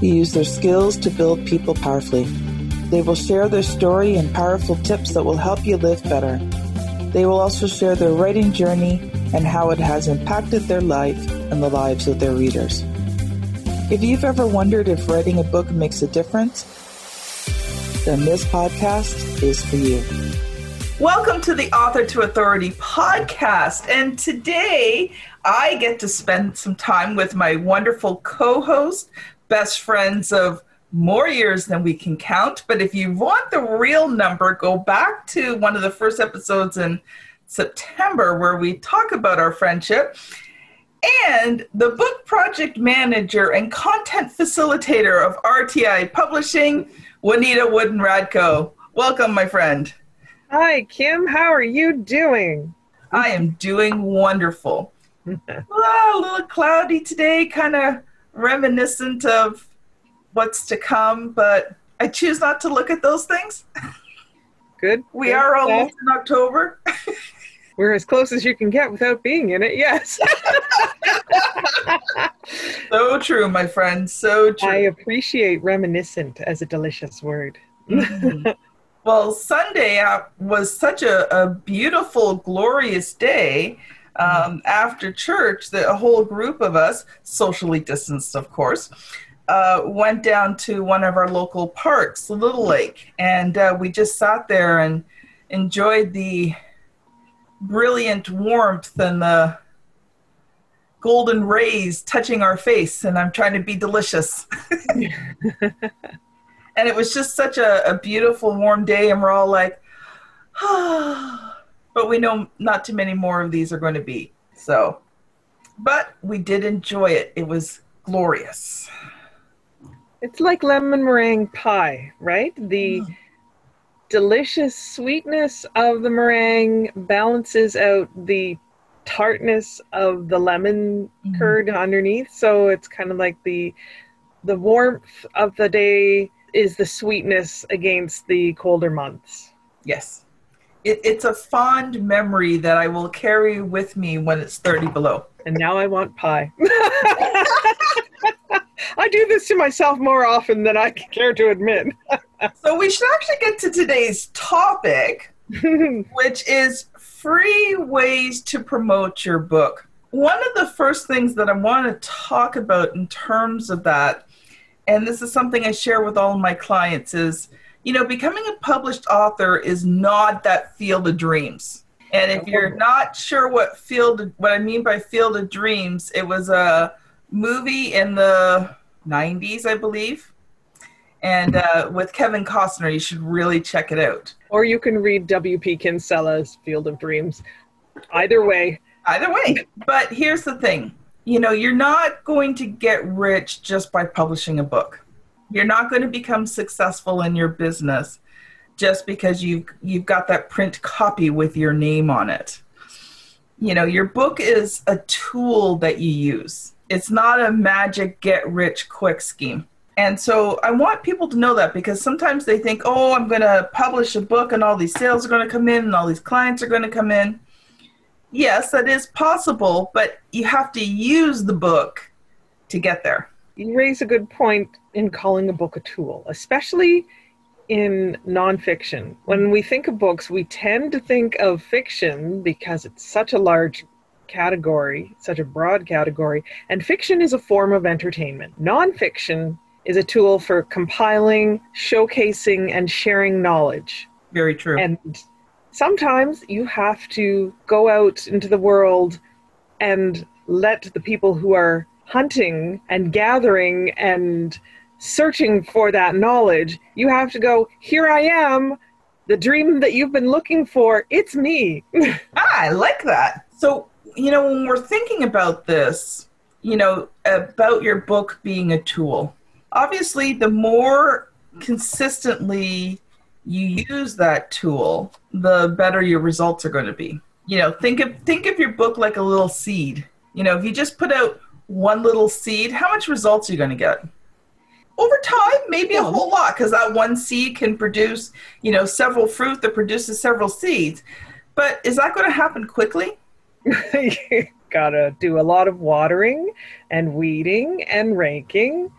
who use their skills to build people powerfully. They will share their story and powerful tips that will help you live better. They will also share their writing journey and how it has impacted their life and the lives of their readers. If you've ever wondered if writing a book makes a difference, then this podcast is for you. Welcome to the Author to Authority podcast. And today I get to spend some time with my wonderful co host, best friends of more years than we can count. But if you want the real number, go back to one of the first episodes in September where we talk about our friendship. And the book project manager and content facilitator of RTI Publishing, Juanita Wooden Radko. Welcome, my friend. Hi, Kim. How are you doing? I am doing wonderful. well, a little cloudy today, kind of reminiscent of what's to come, but I choose not to look at those things. Good. We good are almost in October. We're as close as you can get without being in it, yes. so true, my friend. So true. I appreciate reminiscent as a delicious word. Mm-hmm. well, Sunday uh, was such a, a beautiful, glorious day um, after church, the, a whole group of us, socially distanced, of course, uh, went down to one of our local parks, Little Lake, and uh, we just sat there and enjoyed the brilliant warmth and the golden rays touching our face. And I'm trying to be delicious. and it was just such a, a beautiful, warm day, and we're all like, ah. but we know not too many more of these are going to be. So, but we did enjoy it. It was glorious. It's like lemon meringue pie, right? The mm. delicious sweetness of the meringue balances out the tartness of the lemon mm. curd underneath. So it's kind of like the the warmth of the day is the sweetness against the colder months. Yes it, it's a fond memory that I will carry with me when it's 30 below. And now I want pie. I do this to myself more often than I care to admit. so we should actually get to today's topic, which is free ways to promote your book. One of the first things that I want to talk about in terms of that, and this is something I share with all my clients, is you know, becoming a published author is not that field of dreams. And if you're not sure what field, what I mean by field of dreams, it was a movie in the 90s, I believe, and uh, with Kevin Costner. You should really check it out. Or you can read W.P. Kinsella's Field of Dreams. Either way. Either way. But here's the thing you know, you're not going to get rich just by publishing a book. You're not going to become successful in your business just because you've you've got that print copy with your name on it. You know, your book is a tool that you use. It's not a magic get rich quick scheme. And so I want people to know that because sometimes they think, "Oh, I'm going to publish a book and all these sales are going to come in and all these clients are going to come in." Yes, that is possible, but you have to use the book to get there you raise a good point in calling a book a tool, especially in nonfiction. When we think of books, we tend to think of fiction because it's such a large category, such a broad category, and fiction is a form of entertainment. Nonfiction is a tool for compiling, showcasing, and sharing knowledge. Very true. And sometimes you have to go out into the world and let the people who are hunting and gathering and searching for that knowledge, you have to go, here I am, the dream that you've been looking for, it's me. ah, I like that. So, you know, when we're thinking about this, you know, about your book being a tool, obviously, the more consistently you use that tool, the better your results are going to be. You know, think of think of your book like a little seed. You know, if you just put out one little seed, how much results are you going to get? Over time, maybe a whole lot, because that one seed can produce, you know, several fruit that produces several seeds. But is that going to happen quickly? you gotta do a lot of watering and weeding and raking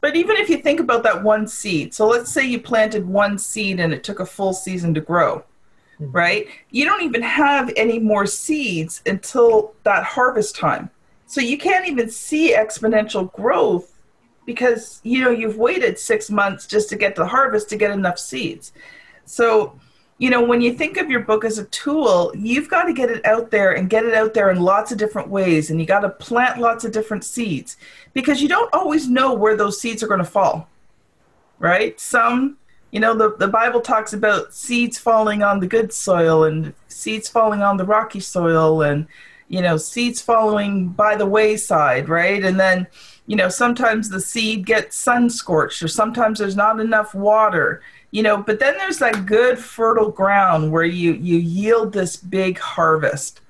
but even if you think about that one seed, so let's say you planted one seed and it took a full season to grow, mm-hmm. right? You don't even have any more seeds until that harvest time. So you can't even see exponential growth because you know you've waited 6 months just to get the harvest to get enough seeds. So you know, when you think of your book as a tool, you've got to get it out there and get it out there in lots of different ways. And you got to plant lots of different seeds because you don't always know where those seeds are going to fall, right? Some, you know, the, the Bible talks about seeds falling on the good soil and seeds falling on the rocky soil and, you know, seeds falling by the wayside, right? And then, you know, sometimes the seed gets sun scorched or sometimes there's not enough water you know but then there's that good fertile ground where you you yield this big harvest.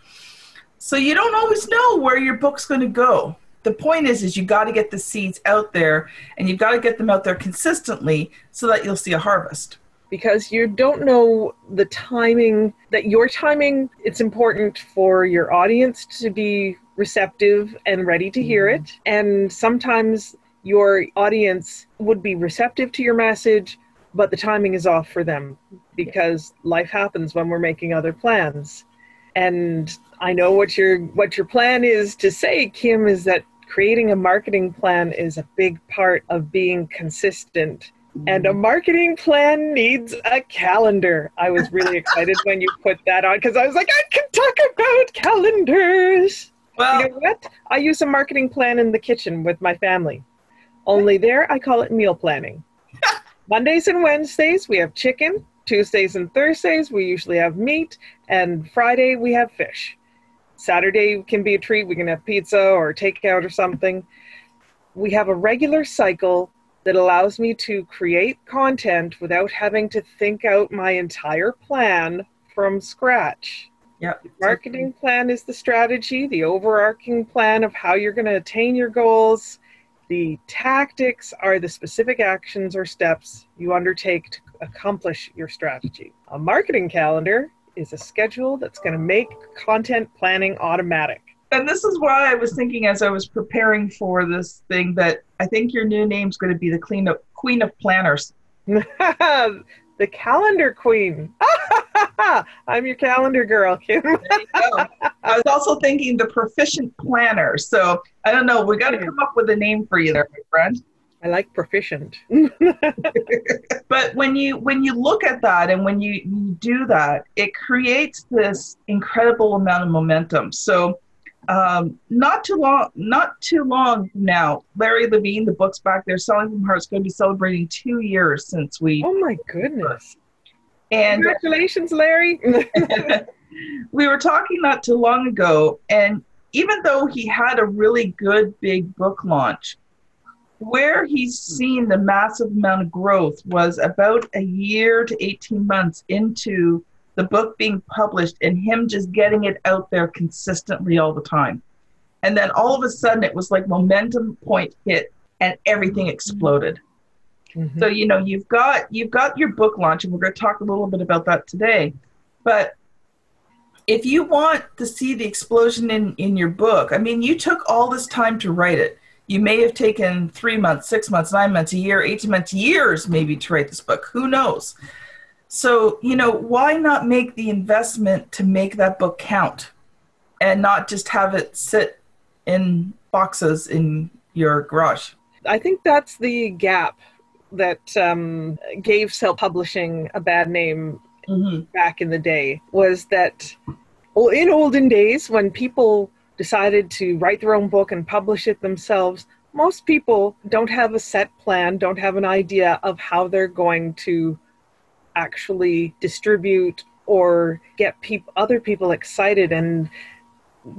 So you don't always know where your book's going to go. The point is is you got to get the seeds out there and you've got to get them out there consistently so that you'll see a harvest because you don't know the timing that your timing it's important for your audience to be receptive and ready to hear mm-hmm. it and sometimes your audience would be receptive to your message but the timing is off for them because life happens when we're making other plans and i know what your what your plan is to say kim is that creating a marketing plan is a big part of being consistent and a marketing plan needs a calendar. I was really excited when you put that on because I was like, I can talk about calendars. Well, you know what? I use a marketing plan in the kitchen with my family. Only there, I call it meal planning. Mondays and Wednesdays, we have chicken. Tuesdays and Thursdays, we usually have meat. And Friday, we have fish. Saturday can be a treat. We can have pizza or takeout or something. We have a regular cycle that allows me to create content without having to think out my entire plan from scratch. Yep. The marketing plan is the strategy, the overarching plan of how you're going to attain your goals the tactics are the specific actions or steps you undertake to accomplish your strategy. A marketing calendar is a schedule that's going to make content planning automatic. And this is why I was thinking as I was preparing for this thing that I think your new name's going to be the clean up, Queen of Planners. the calendar queen. I'm your calendar girl, Kim. I was also thinking the proficient planner. So I don't know. We got to come up with a name for you there, my friend. I like proficient. but when you when you look at that and when you, you do that, it creates this incredible amount of momentum. So um, not too long not too long now, Larry Levine, the book's back there, Selling from Heart's going to be celebrating two years since we. Oh my goodness! And congratulations, Larry. we were talking not too long ago, and even though he had a really good big book launch, where he's seen the massive amount of growth was about a year to 18 months into the book being published and him just getting it out there consistently all the time. And then all of a sudden it was like momentum point hit and everything exploded. Mm-hmm. So you know you've got you've got your book launch, and we're going to talk a little bit about that today. But if you want to see the explosion in in your book, I mean, you took all this time to write it. You may have taken three months, six months, nine months, a year, eighteen months, years maybe to write this book. Who knows? So you know why not make the investment to make that book count, and not just have it sit in boxes in your garage. I think that's the gap that um, gave self publishing a bad name mm-hmm. back in the day was that well, in olden days when people decided to write their own book and publish it themselves most people don't have a set plan don't have an idea of how they're going to actually distribute or get people other people excited and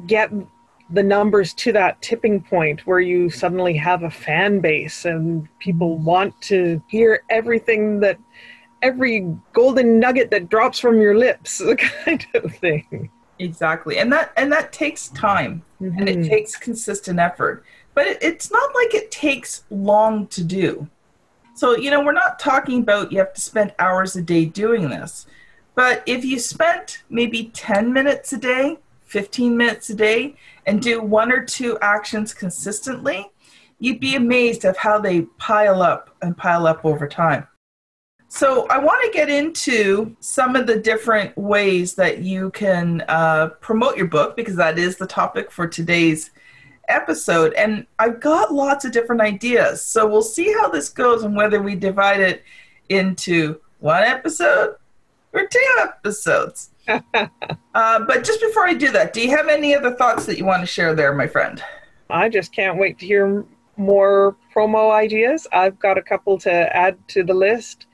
get the numbers to that tipping point where you suddenly have a fan base and people want to hear everything that every golden nugget that drops from your lips kind of thing exactly and that and that takes time mm-hmm. and it mm-hmm. takes consistent effort but it, it's not like it takes long to do so you know we're not talking about you have to spend hours a day doing this but if you spent maybe 10 minutes a day 15 minutes a day and do one or two actions consistently you'd be amazed of how they pile up and pile up over time. So, I want to get into some of the different ways that you can uh, promote your book because that is the topic for today's episode. And I've got lots of different ideas. So, we'll see how this goes and whether we divide it into one episode or two episodes. uh, but just before I do that, do you have any other thoughts that you want to share there, my friend? I just can't wait to hear more promo ideas. I've got a couple to add to the list.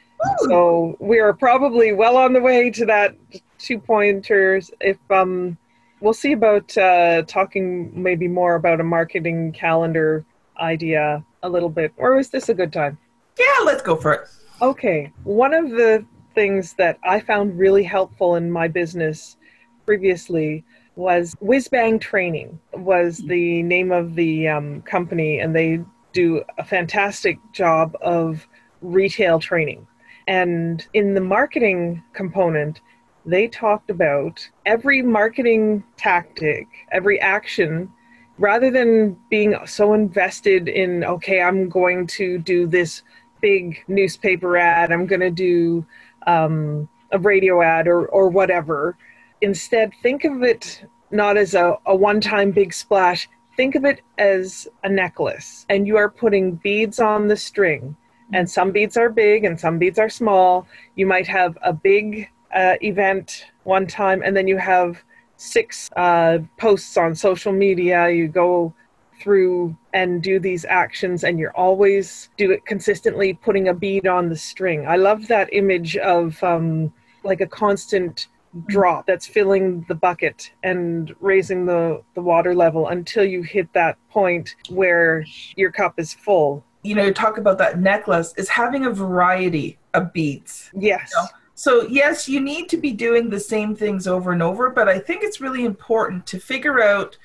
So we are probably well on the way to that two pointers. If um, we'll see about uh, talking maybe more about a marketing calendar idea a little bit, or is this a good time? Yeah, let's go for it. Okay, one of the things that I found really helpful in my business previously was Whizbang Training was the name of the um, company, and they do a fantastic job of retail training. And in the marketing component, they talked about every marketing tactic, every action, rather than being so invested in, okay, I'm going to do this big newspaper ad, I'm going to do um, a radio ad or, or whatever. Instead, think of it not as a, a one time big splash, think of it as a necklace, and you are putting beads on the string and some beads are big and some beads are small. You might have a big uh, event one time, and then you have six uh, posts on social media. You go through and do these actions, and you're always do it consistently, putting a bead on the string. I love that image of um, like a constant drop that's filling the bucket and raising the, the water level until you hit that point where your cup is full you know, you talk about that necklace is having a variety of beads. Yes. You know? So, yes, you need to be doing the same things over and over, but I think it's really important to figure out,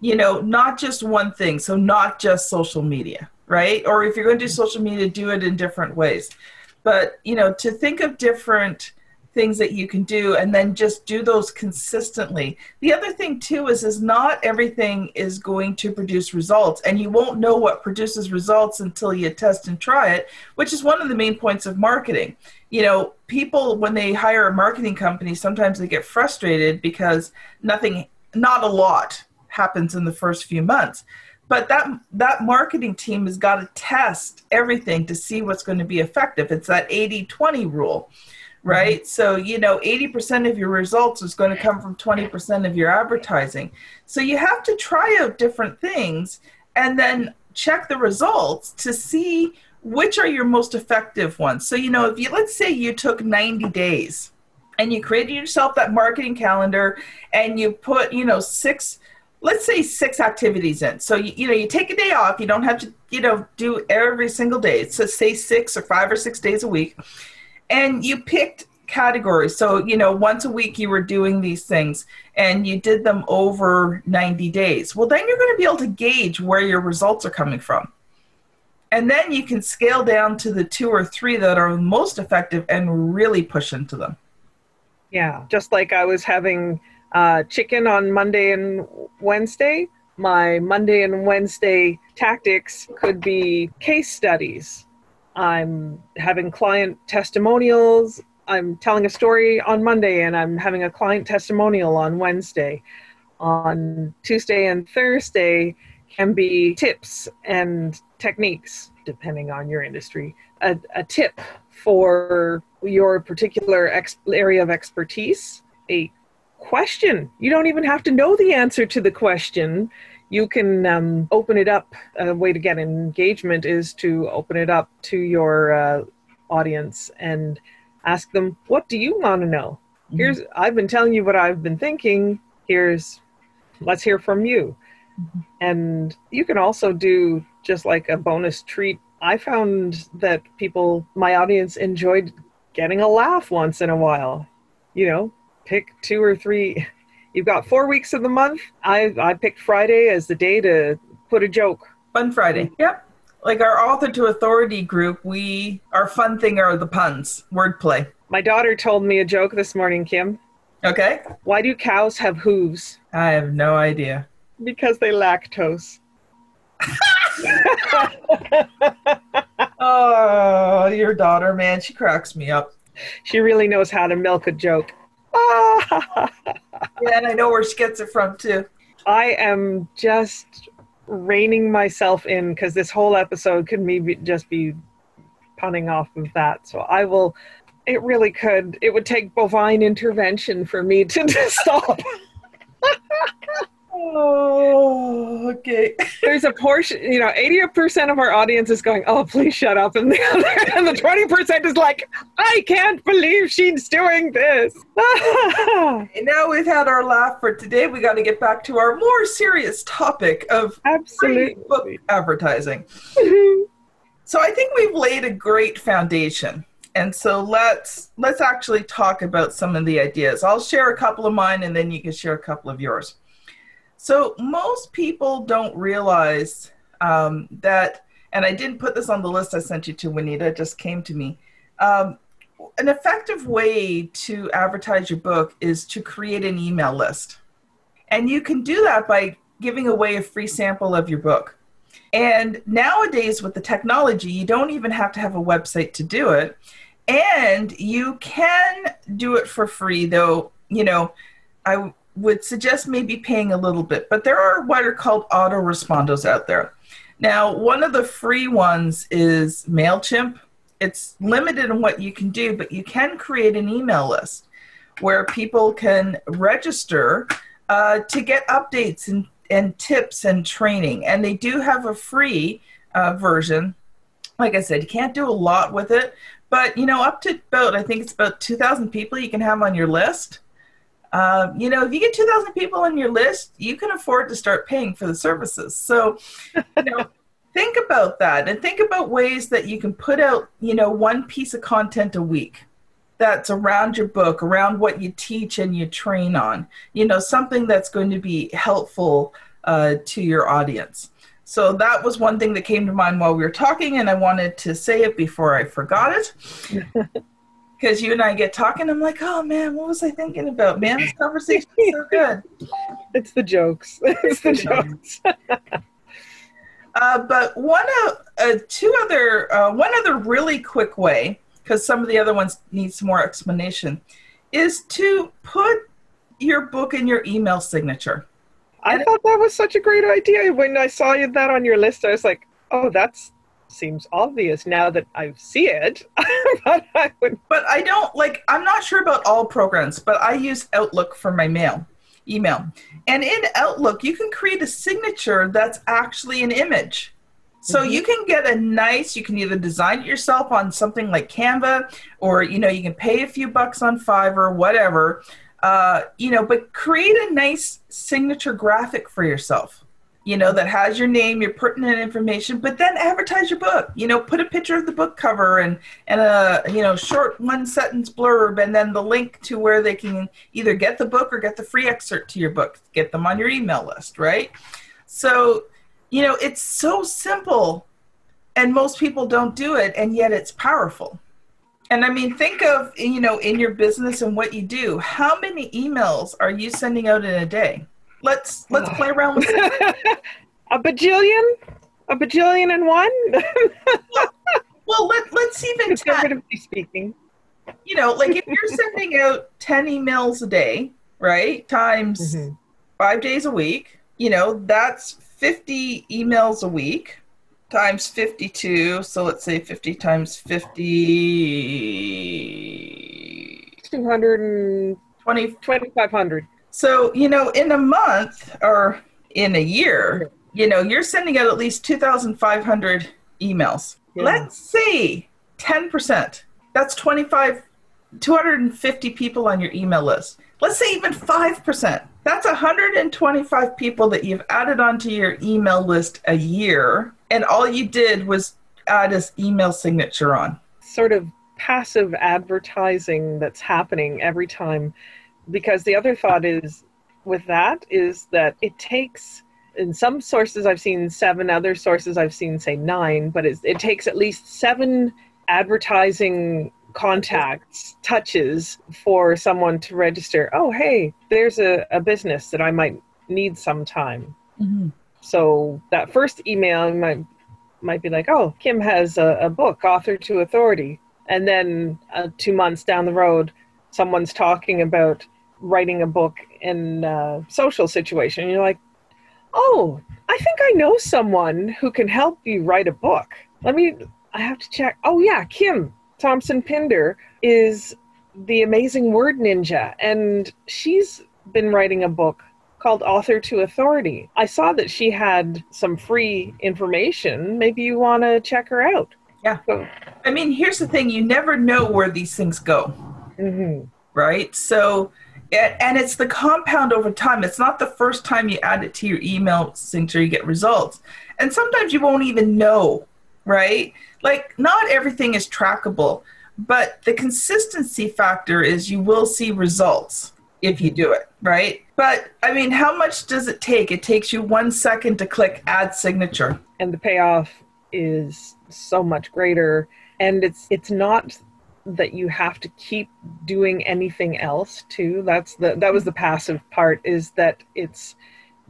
you know, not just one thing. So, not just social media, right? Or if you're going to do social media, do it in different ways. But, you know, to think of different things that you can do and then just do those consistently. The other thing too is is not everything is going to produce results and you won't know what produces results until you test and try it which is one of the main points of marketing. You know people when they hire a marketing company sometimes they get frustrated because nothing not a lot happens in the first few months. But that that marketing team has got to test everything to see what's going to be effective. It's that 80-20 rule right? Mm-hmm. So, you know, 80% of your results is going to come from 20% of your advertising. So you have to try out different things and then check the results to see which are your most effective ones. So, you know, if you let's say you took 90 days and you created yourself that marketing calendar and you put, you know, six let's say six activities in. So you, you know, you take a day off, you don't have to, you know, do every single day. So say six or five or six days a week and you picked categories. So, you know, once a week you were doing these things and you did them over 90 days. Well, then you're going to be able to gauge where your results are coming from. And then you can scale down to the two or three that are most effective and really push into them. Yeah, just like I was having uh, chicken on Monday and Wednesday, my Monday and Wednesday tactics could be case studies I'm having client testimonials. I'm telling a story on Monday and I'm having a client testimonial on Wednesday. On Tuesday and Thursday can be tips and techniques, depending on your industry. A, a tip for your particular ex- area of expertise, a question. You don't even have to know the answer to the question you can um, open it up. A way to get engagement is to open it up to your uh, audience and ask them, "What do you want to know?" Mm-hmm. Here's I've been telling you what I've been thinking. Here's let's hear from you. Mm-hmm. And you can also do just like a bonus treat. I found that people, my audience, enjoyed getting a laugh once in a while. You know, pick two or three. You've got four weeks of the month. I I picked Friday as the day to put a joke. Fun Friday. Yep. Like our author to authority group, we our fun thing are the puns, wordplay. My daughter told me a joke this morning, Kim. Okay. Why do cows have hooves? I have no idea. Because they lactose. oh, your daughter, man, she cracks me up. She really knows how to milk a joke. yeah, and I know where she gets it from too. I am just reining myself in because this whole episode could maybe just be punning off of that. So I will. It really could. It would take bovine intervention for me to, to stop. Oh, okay. There's a portion, you know, 80% of our audience is going, oh, please shut up. And the other, and the 20% is like, I can't believe she's doing this. and now we've had our laugh for today. We got to get back to our more serious topic of Absolutely. book advertising. Mm-hmm. so I think we've laid a great foundation. And so let's let's actually talk about some of the ideas. I'll share a couple of mine and then you can share a couple of yours. So most people don't realize um, that, and I didn't put this on the list I sent you to, Juanita, it just came to me. Um, an effective way to advertise your book is to create an email list. And you can do that by giving away a free sample of your book. And nowadays, with the technology, you don't even have to have a website to do it. And you can do it for free, though, you know, I would suggest maybe paying a little bit, but there are what are called autoresponders out there. Now, one of the free ones is MailChimp. It's limited in what you can do, but you can create an email list where people can register uh, to get updates and, and tips and training. And they do have a free uh, version. Like I said, you can't do a lot with it, but you know, up to about, I think it's about 2,000 people you can have on your list uh, you know, if you get 2,000 people on your list, you can afford to start paying for the services. So, you know, think about that and think about ways that you can put out, you know, one piece of content a week that's around your book, around what you teach and you train on, you know, something that's going to be helpful uh, to your audience. So that was one thing that came to mind while we were talking, and I wanted to say it before I forgot it. because you and I get talking. I'm like, oh man, what was I thinking about? Man, this conversation is so good. It's the jokes. It's the jokes. uh, but one of uh, two other uh, one other really quick way, because some of the other ones need some more explanation, is to put your book in your email signature. I and thought that was such a great idea. When I saw you that on your list, I was like, oh, that's seems obvious now that I see it. but I would But I don't like I'm not sure about all programs, but I use Outlook for my mail, email. And in Outlook, you can create a signature that's actually an image. So mm-hmm. you can get a nice, you can either design it yourself on something like Canva, or you know, you can pay a few bucks on Fiverr, whatever. Uh, you know, but create a nice signature graphic for yourself you know, that has your name, your pertinent information, but then advertise your book. You know, put a picture of the book cover and and a you know short one sentence blurb, and then the link to where they can either get the book or get the free excerpt to your book. Get them on your email list, right? So, you know, it's so simple, and most people don't do it, and yet it's powerful. And I mean, think of you know in your business and what you do. How many emails are you sending out in a day? Let's let's play around with a bajillion, a bajillion and one. well, let let's even conservatively speaking. You know, like if you're sending out ten emails a day, right, times mm-hmm. five days a week, you know, that's fifty emails a week times 52 so let's say 50 times 50 220 2500 so, you know, in a month or in a year, you know, you're sending out at least 2,500 emails. Yeah. Let's see, 10%. That's 25 250 people on your email list. Let's say even 5%. That's 125 people that you've added onto your email list a year, and all you did was add his email signature on. Sort of passive advertising that's happening every time. Because the other thought is with that is that it takes in some sources I've seen seven, other sources I've seen say nine, but it, it takes at least seven advertising contacts, touches for someone to register. Oh, hey, there's a, a business that I might need sometime. Mm-hmm. So that first email might might be like, oh, Kim has a, a book, Author to Authority, and then uh, two months down the road, someone's talking about writing a book in a social situation. You're like, oh, I think I know someone who can help you write a book. Let me, I have to check. Oh, yeah, Kim Thompson Pinder is the amazing word ninja, and she's been writing a book called Author to Authority. I saw that she had some free information. Maybe you want to check her out. Yeah. So, I mean, here's the thing you never know where these things go. Mm-hmm. Right? So, and it's the compound over time. It's not the first time you add it to your email signature you get results. And sometimes you won't even know, right? Like not everything is trackable, but the consistency factor is you will see results if you do it, right? But I mean, how much does it take? It takes you 1 second to click add signature. And the payoff is so much greater and it's it's not that you have to keep doing anything else too. That's the that was the passive part is that it's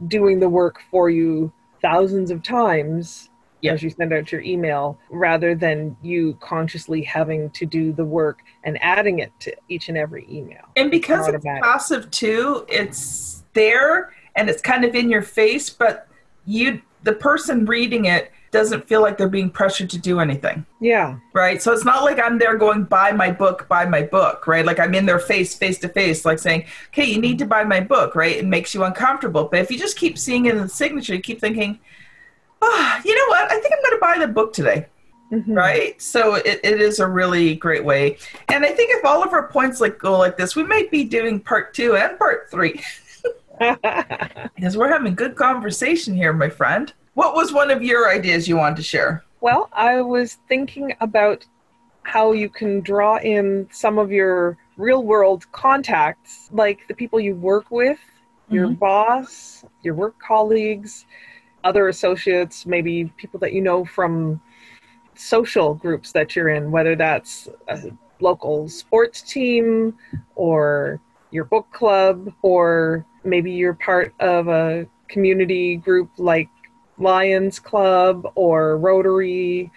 doing the work for you thousands of times yep. as you send out your email rather than you consciously having to do the work and adding it to each and every email. And because it's passive too it's there and it's kind of in your face but you the person reading it doesn't feel like they're being pressured to do anything. Yeah. Right. So it's not like I'm there going, buy my book, buy my book, right? Like I'm in their face, face to face, like saying, okay, you need to buy my book, right? It makes you uncomfortable. But if you just keep seeing it in the signature, you keep thinking, oh, you know what? I think I'm going to buy the book today. Mm-hmm. Right. So it, it is a really great way. And I think if all of our points like go like this, we might be doing part two and part three. because we're having good conversation here, my friend. What was one of your ideas you wanted to share? Well, I was thinking about how you can draw in some of your real world contacts, like the people you work with, mm-hmm. your boss, your work colleagues, other associates, maybe people that you know from social groups that you're in, whether that's a local sports team or your book club, or maybe you're part of a community group like Lions Club or Rotary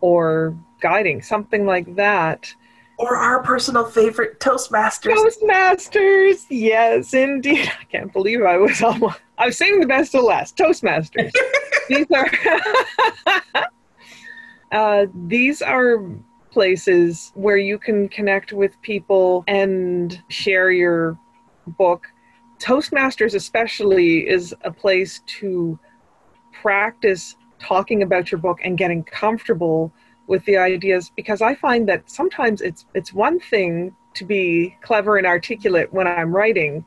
or guiding, something like that. Or our personal favorite, Toastmasters. Toastmasters, yes, indeed. I can't believe I was almost. I was saving the best to last. Toastmasters. these are. uh, these are places where you can connect with people and share your book. Toastmasters, especially, is a place to practice talking about your book and getting comfortable with the ideas because I find that sometimes it's it's one thing to be clever and articulate when I'm writing,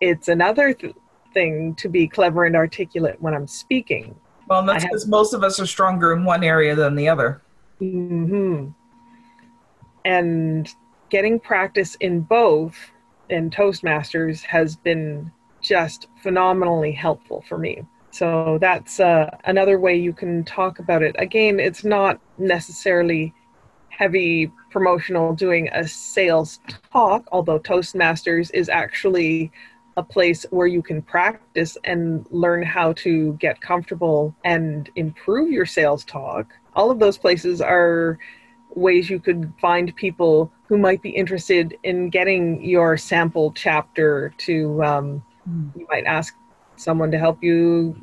it's another th- thing to be clever and articulate when I'm speaking. Well, that's because most of us are stronger in one area than the other. Mm-hmm. And getting practice in both in Toastmasters has been just phenomenally helpful for me. So that's uh, another way you can talk about it. Again, it's not necessarily heavy promotional doing a sales talk, although Toastmasters is actually a place where you can practice and learn how to get comfortable and improve your sales talk. All of those places are ways you could find people who might be interested in getting your sample chapter to um, mm. you might ask someone to help you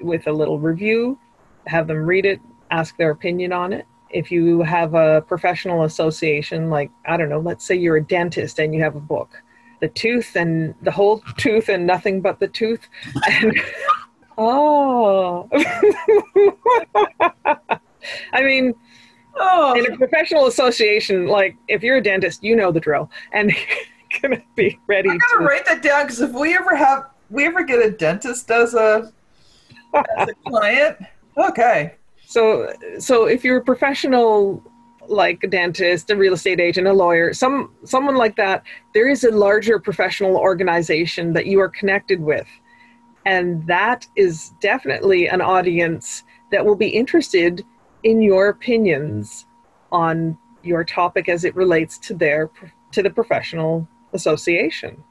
with a little review, have them read it, ask their opinion on it. If you have a professional association, like, I don't know, let's say you're a dentist and you have a book, the tooth and the whole tooth and nothing but the tooth. And, oh. I mean, Oh. In a professional association, like if you're a dentist, you know the drill, and gonna be ready. I gotta to... write that down because if we ever have, we ever get a dentist as a as a client, okay. So, so if you're a professional like a dentist, a real estate agent, a lawyer, some someone like that, there is a larger professional organization that you are connected with. And that is definitely an audience that will be interested in your opinions on your topic as it relates to their to the professional association.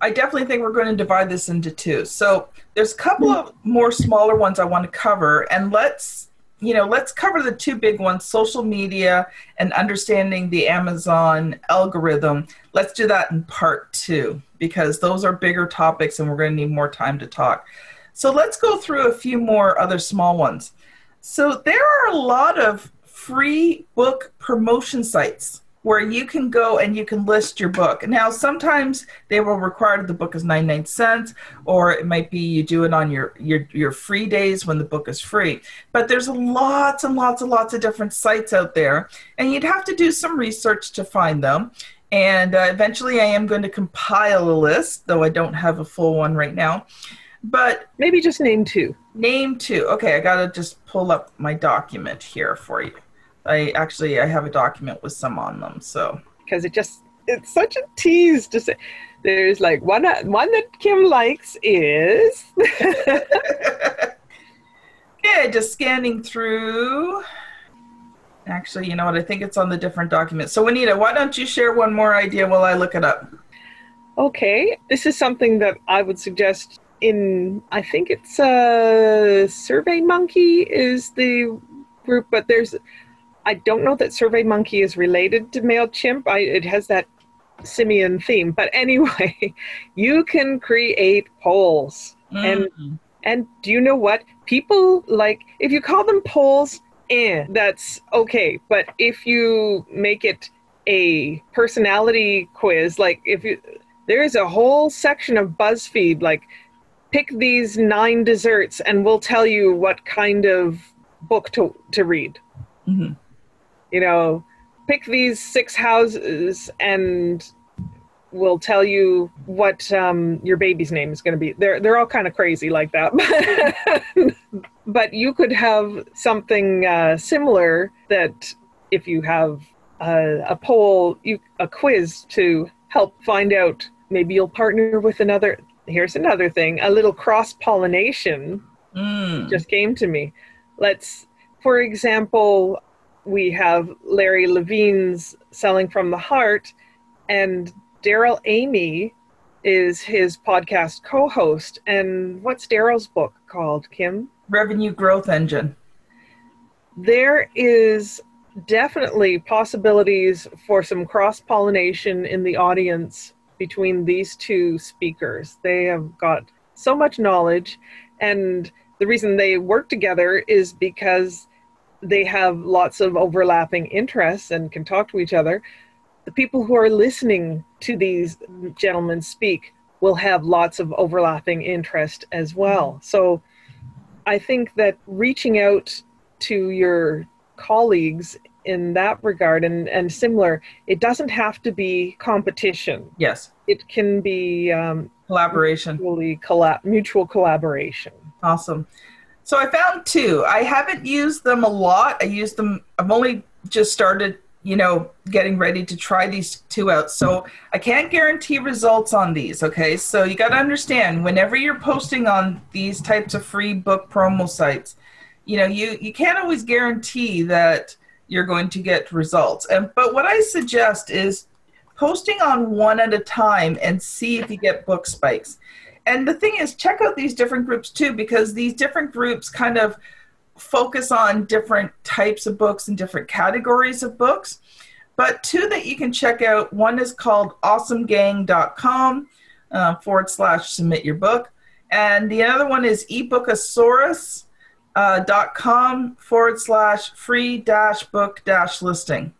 I definitely think we're going to divide this into two. So there's a couple mm. of more smaller ones I want to cover, and let's you know, let's cover the two big ones social media and understanding the Amazon algorithm. Let's do that in part two because those are bigger topics and we're going to need more time to talk. So let's go through a few more other small ones. So there are a lot of free book promotion sites where you can go and you can list your book. Now, sometimes they will require the book is 99 cents, or it might be you do it on your, your, your free days when the book is free. But there's lots and lots and lots of different sites out there, and you'd have to do some research to find them. And uh, eventually, I am going to compile a list, though I don't have a full one right now. But maybe just name two. Name two. Okay, I got to just pull up my document here for you. I actually I have a document with some on them. So because it just it's such a tease to say. There's like one one that Kim likes is. okay, just scanning through. Actually, you know what? I think it's on the different document. So, Anita, why don't you share one more idea while I look it up? Okay, this is something that I would suggest in. I think it's a uh, SurveyMonkey is the group, but there's I don't know that SurveyMonkey is related to MailChimp. I, it has that simian theme. But anyway, you can create polls. Mm. And and do you know what? People like if you call them polls, eh, that's okay. But if you make it a personality quiz, like if you there is a whole section of BuzzFeed like pick these nine desserts and we'll tell you what kind of book to to read. Mm-hmm you know, pick these six houses and we'll tell you what um, your baby's name is going to be. They're they're all kind of crazy like that, but you could have something uh, similar that if you have a, a poll, you a quiz to help find out. Maybe you'll partner with another. Here's another thing: a little cross pollination mm. just came to me. Let's, for example, we have Larry Levine's Selling from the Heart, and Darrell Amy is his podcast co host. And what's Darrell's book called, Kim? Revenue Growth Engine. There is definitely possibilities for some cross pollination in the audience between these two speakers. They have got so much knowledge, and the reason they work together is because they have lots of overlapping interests and can talk to each other. The people who are listening to these gentlemen speak will have lots of overlapping interest as well. Mm-hmm. So I think that reaching out to your colleagues in that regard and, and similar, it doesn't have to be competition. Yes. It can be um, collaboration. Collab- mutual collaboration. Awesome. So I found two. I haven't used them a lot. I used them. I've only just started, you know, getting ready to try these two out. So I can't guarantee results on these. Okay, so you got to understand whenever you're posting on these types of free book promo sites, you know, you you can't always guarantee that you're going to get results. And but what I suggest is posting on one at a time and see if you get book spikes and the thing is check out these different groups too because these different groups kind of focus on different types of books and different categories of books. But two that you can check out one is called awesomegang.com uh, forward slash submit your book. And the other one is ebookasaurus uh, forward slash free dash book dash listing.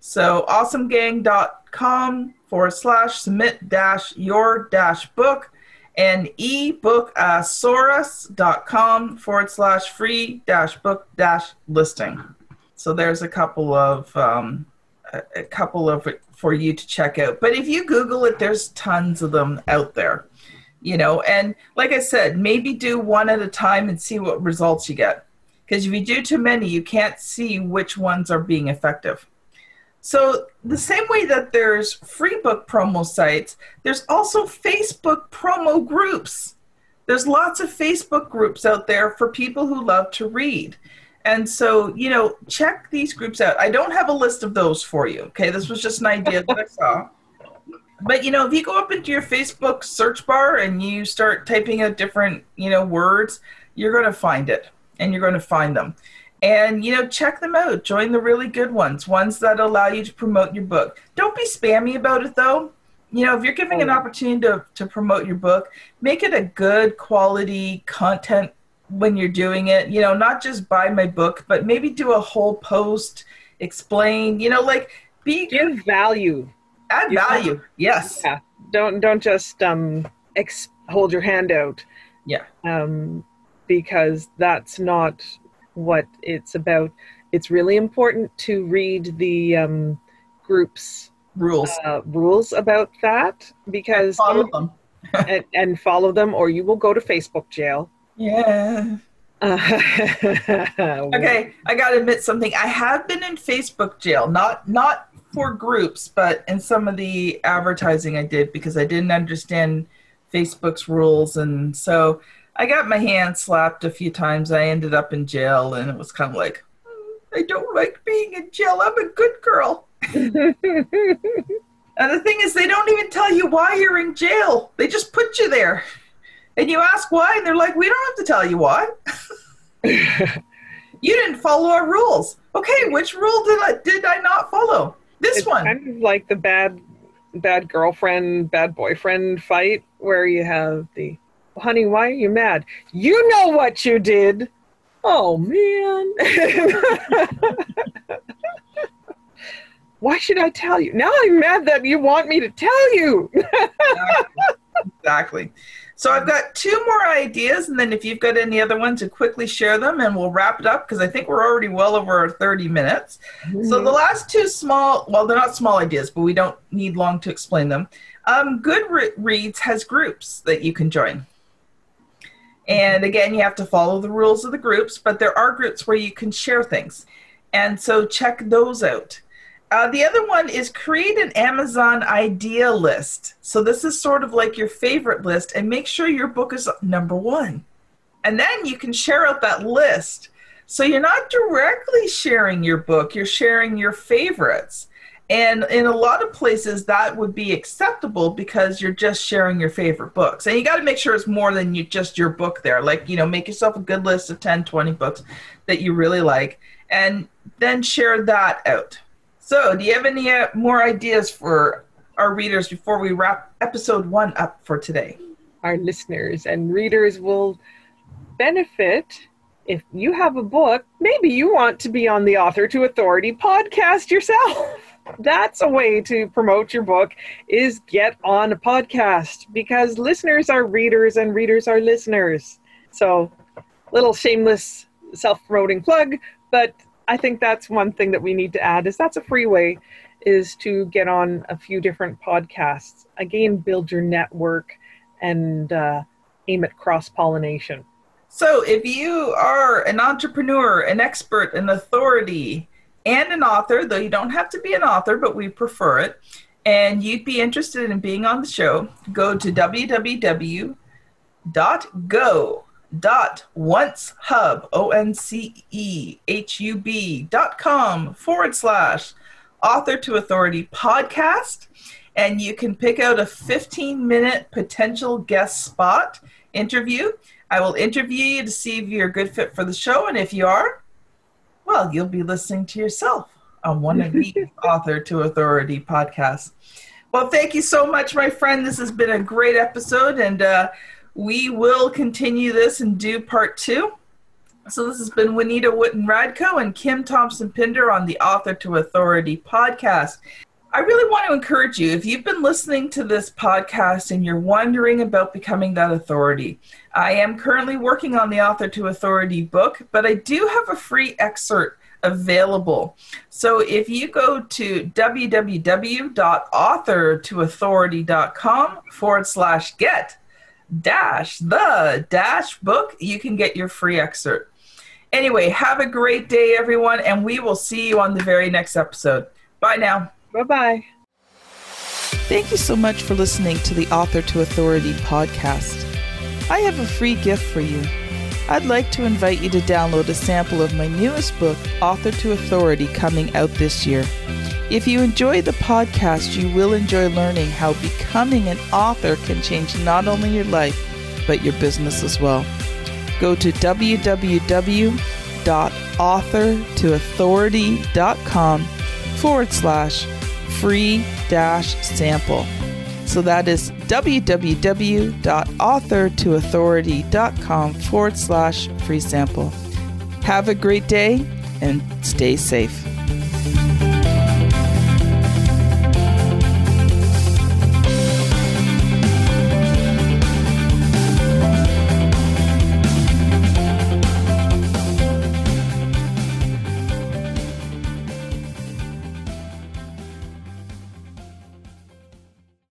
So awesomegang.com forward slash submit dash your dash book and ebookasaurus.com forward slash free dash book dash listing. So there's a couple of um, a, couple of for you to check out. But if you Google it, there's tons of them out there. You know, and like I said, maybe do one at a time and see what results you get. Because if you do too many, you can't see which ones are being effective. So, the same way that there's free book promo sites, there's also Facebook promo groups. There's lots of Facebook groups out there for people who love to read. And so, you know, check these groups out. I don't have a list of those for you. Okay. This was just an idea that I saw. But, you know, if you go up into your Facebook search bar and you start typing out different, you know, words, you're going to find it and you're going to find them. And, you know, check them out. Join the really good ones, ones that allow you to promote your book. Don't be spammy about it, though. You know, if you're giving an oh. opportunity to, to promote your book, make it a good quality content when you're doing it you know not just buy my book but maybe do a whole post explain you know like be give value add value yes yeah don't don't just um ex- hold your hand out yeah um because that's not what it's about. It's really important to read the um groups rules. uh, rules about that because and follow them. and, and follow them or you will go to facebook jail. Yeah. okay, I got to admit something. I have been in Facebook jail, not not for groups, but in some of the advertising I did because I didn't understand Facebook's rules, and so I got my hand slapped a few times. I ended up in jail, and it was kind of like, mm, I don't like being in jail. I'm a good girl. and the thing is, they don't even tell you why you're in jail. They just put you there and you ask why, and they're like, "We don't have to tell you why. you didn't follow our rules." Okay, which rule did I did I not follow? This it's one. Kind of like the bad bad girlfriend, bad boyfriend fight where you have the honey, why are you mad? You know what you did. Oh man. why should I tell you? Now I'm mad that you want me to tell you. exactly. So I've got two more ideas, and then if you've got any other ones, to quickly share them, and we'll wrap it up because I think we're already well over 30 minutes. Mm-hmm. So the last two small, well, they're not small ideas, but we don't need long to explain them. Um, Goodreads has groups that you can join. And again, you have to follow the rules of the groups, but there are groups where you can share things. And so check those out. Uh, the other one is create an Amazon idea list. So this is sort of like your favorite list, and make sure your book is number one. And then you can share out that list. So you're not directly sharing your book, you're sharing your favorites. And in a lot of places, that would be acceptable because you're just sharing your favorite books. And you got to make sure it's more than you, just your book there. Like, you know, make yourself a good list of 10, 20 books that you really like, and then share that out. So, do you have any uh, more ideas for our readers before we wrap episode one up for today? Our listeners and readers will benefit if you have a book. Maybe you want to be on the Author to Authority podcast yourself. That's a way to promote your book is get on a podcast because listeners are readers and readers are listeners. So, little shameless self-promoting plug, but I think that's one thing that we need to add is that's a free way is to get on a few different podcasts. Again, build your network and uh, aim at cross pollination. So, if you are an entrepreneur, an expert, an authority, and an author, though you don't have to be an author, but we prefer it, and you'd be interested in being on the show, go to www.go o n c e h u b dot com forward slash author to authority podcast. And you can pick out a 15 minute potential guest spot interview. I will interview you to see if you're a good fit for the show. And if you are well you'll be listening to yourself on one of the author to authority podcasts well thank you so much my friend this has been a great episode and uh, we will continue this and do part two. So this has been Juanita Witten Radko and Kim Thompson Pinder on the Author to Authority podcast. I really want to encourage you if you've been listening to this podcast and you're wondering about becoming that authority. I am currently working on the Author to Authority book, but I do have a free excerpt available. So if you go to www.authortoauthority.com forward slash get dash the dash book, you can get your free excerpt. Anyway, have a great day, everyone, and we will see you on the very next episode. Bye now. Bye bye. Thank you so much for listening to the Author to Authority podcast. I have a free gift for you. I'd like to invite you to download a sample of my newest book, Author to Authority, coming out this year. If you enjoy the podcast, you will enjoy learning how becoming an author can change not only your life, but your business as well. Go to www.authortoauthority.com forward slash free dash sample. So that is www.authortoauthority.com forward slash free sample. Have a great day and stay safe.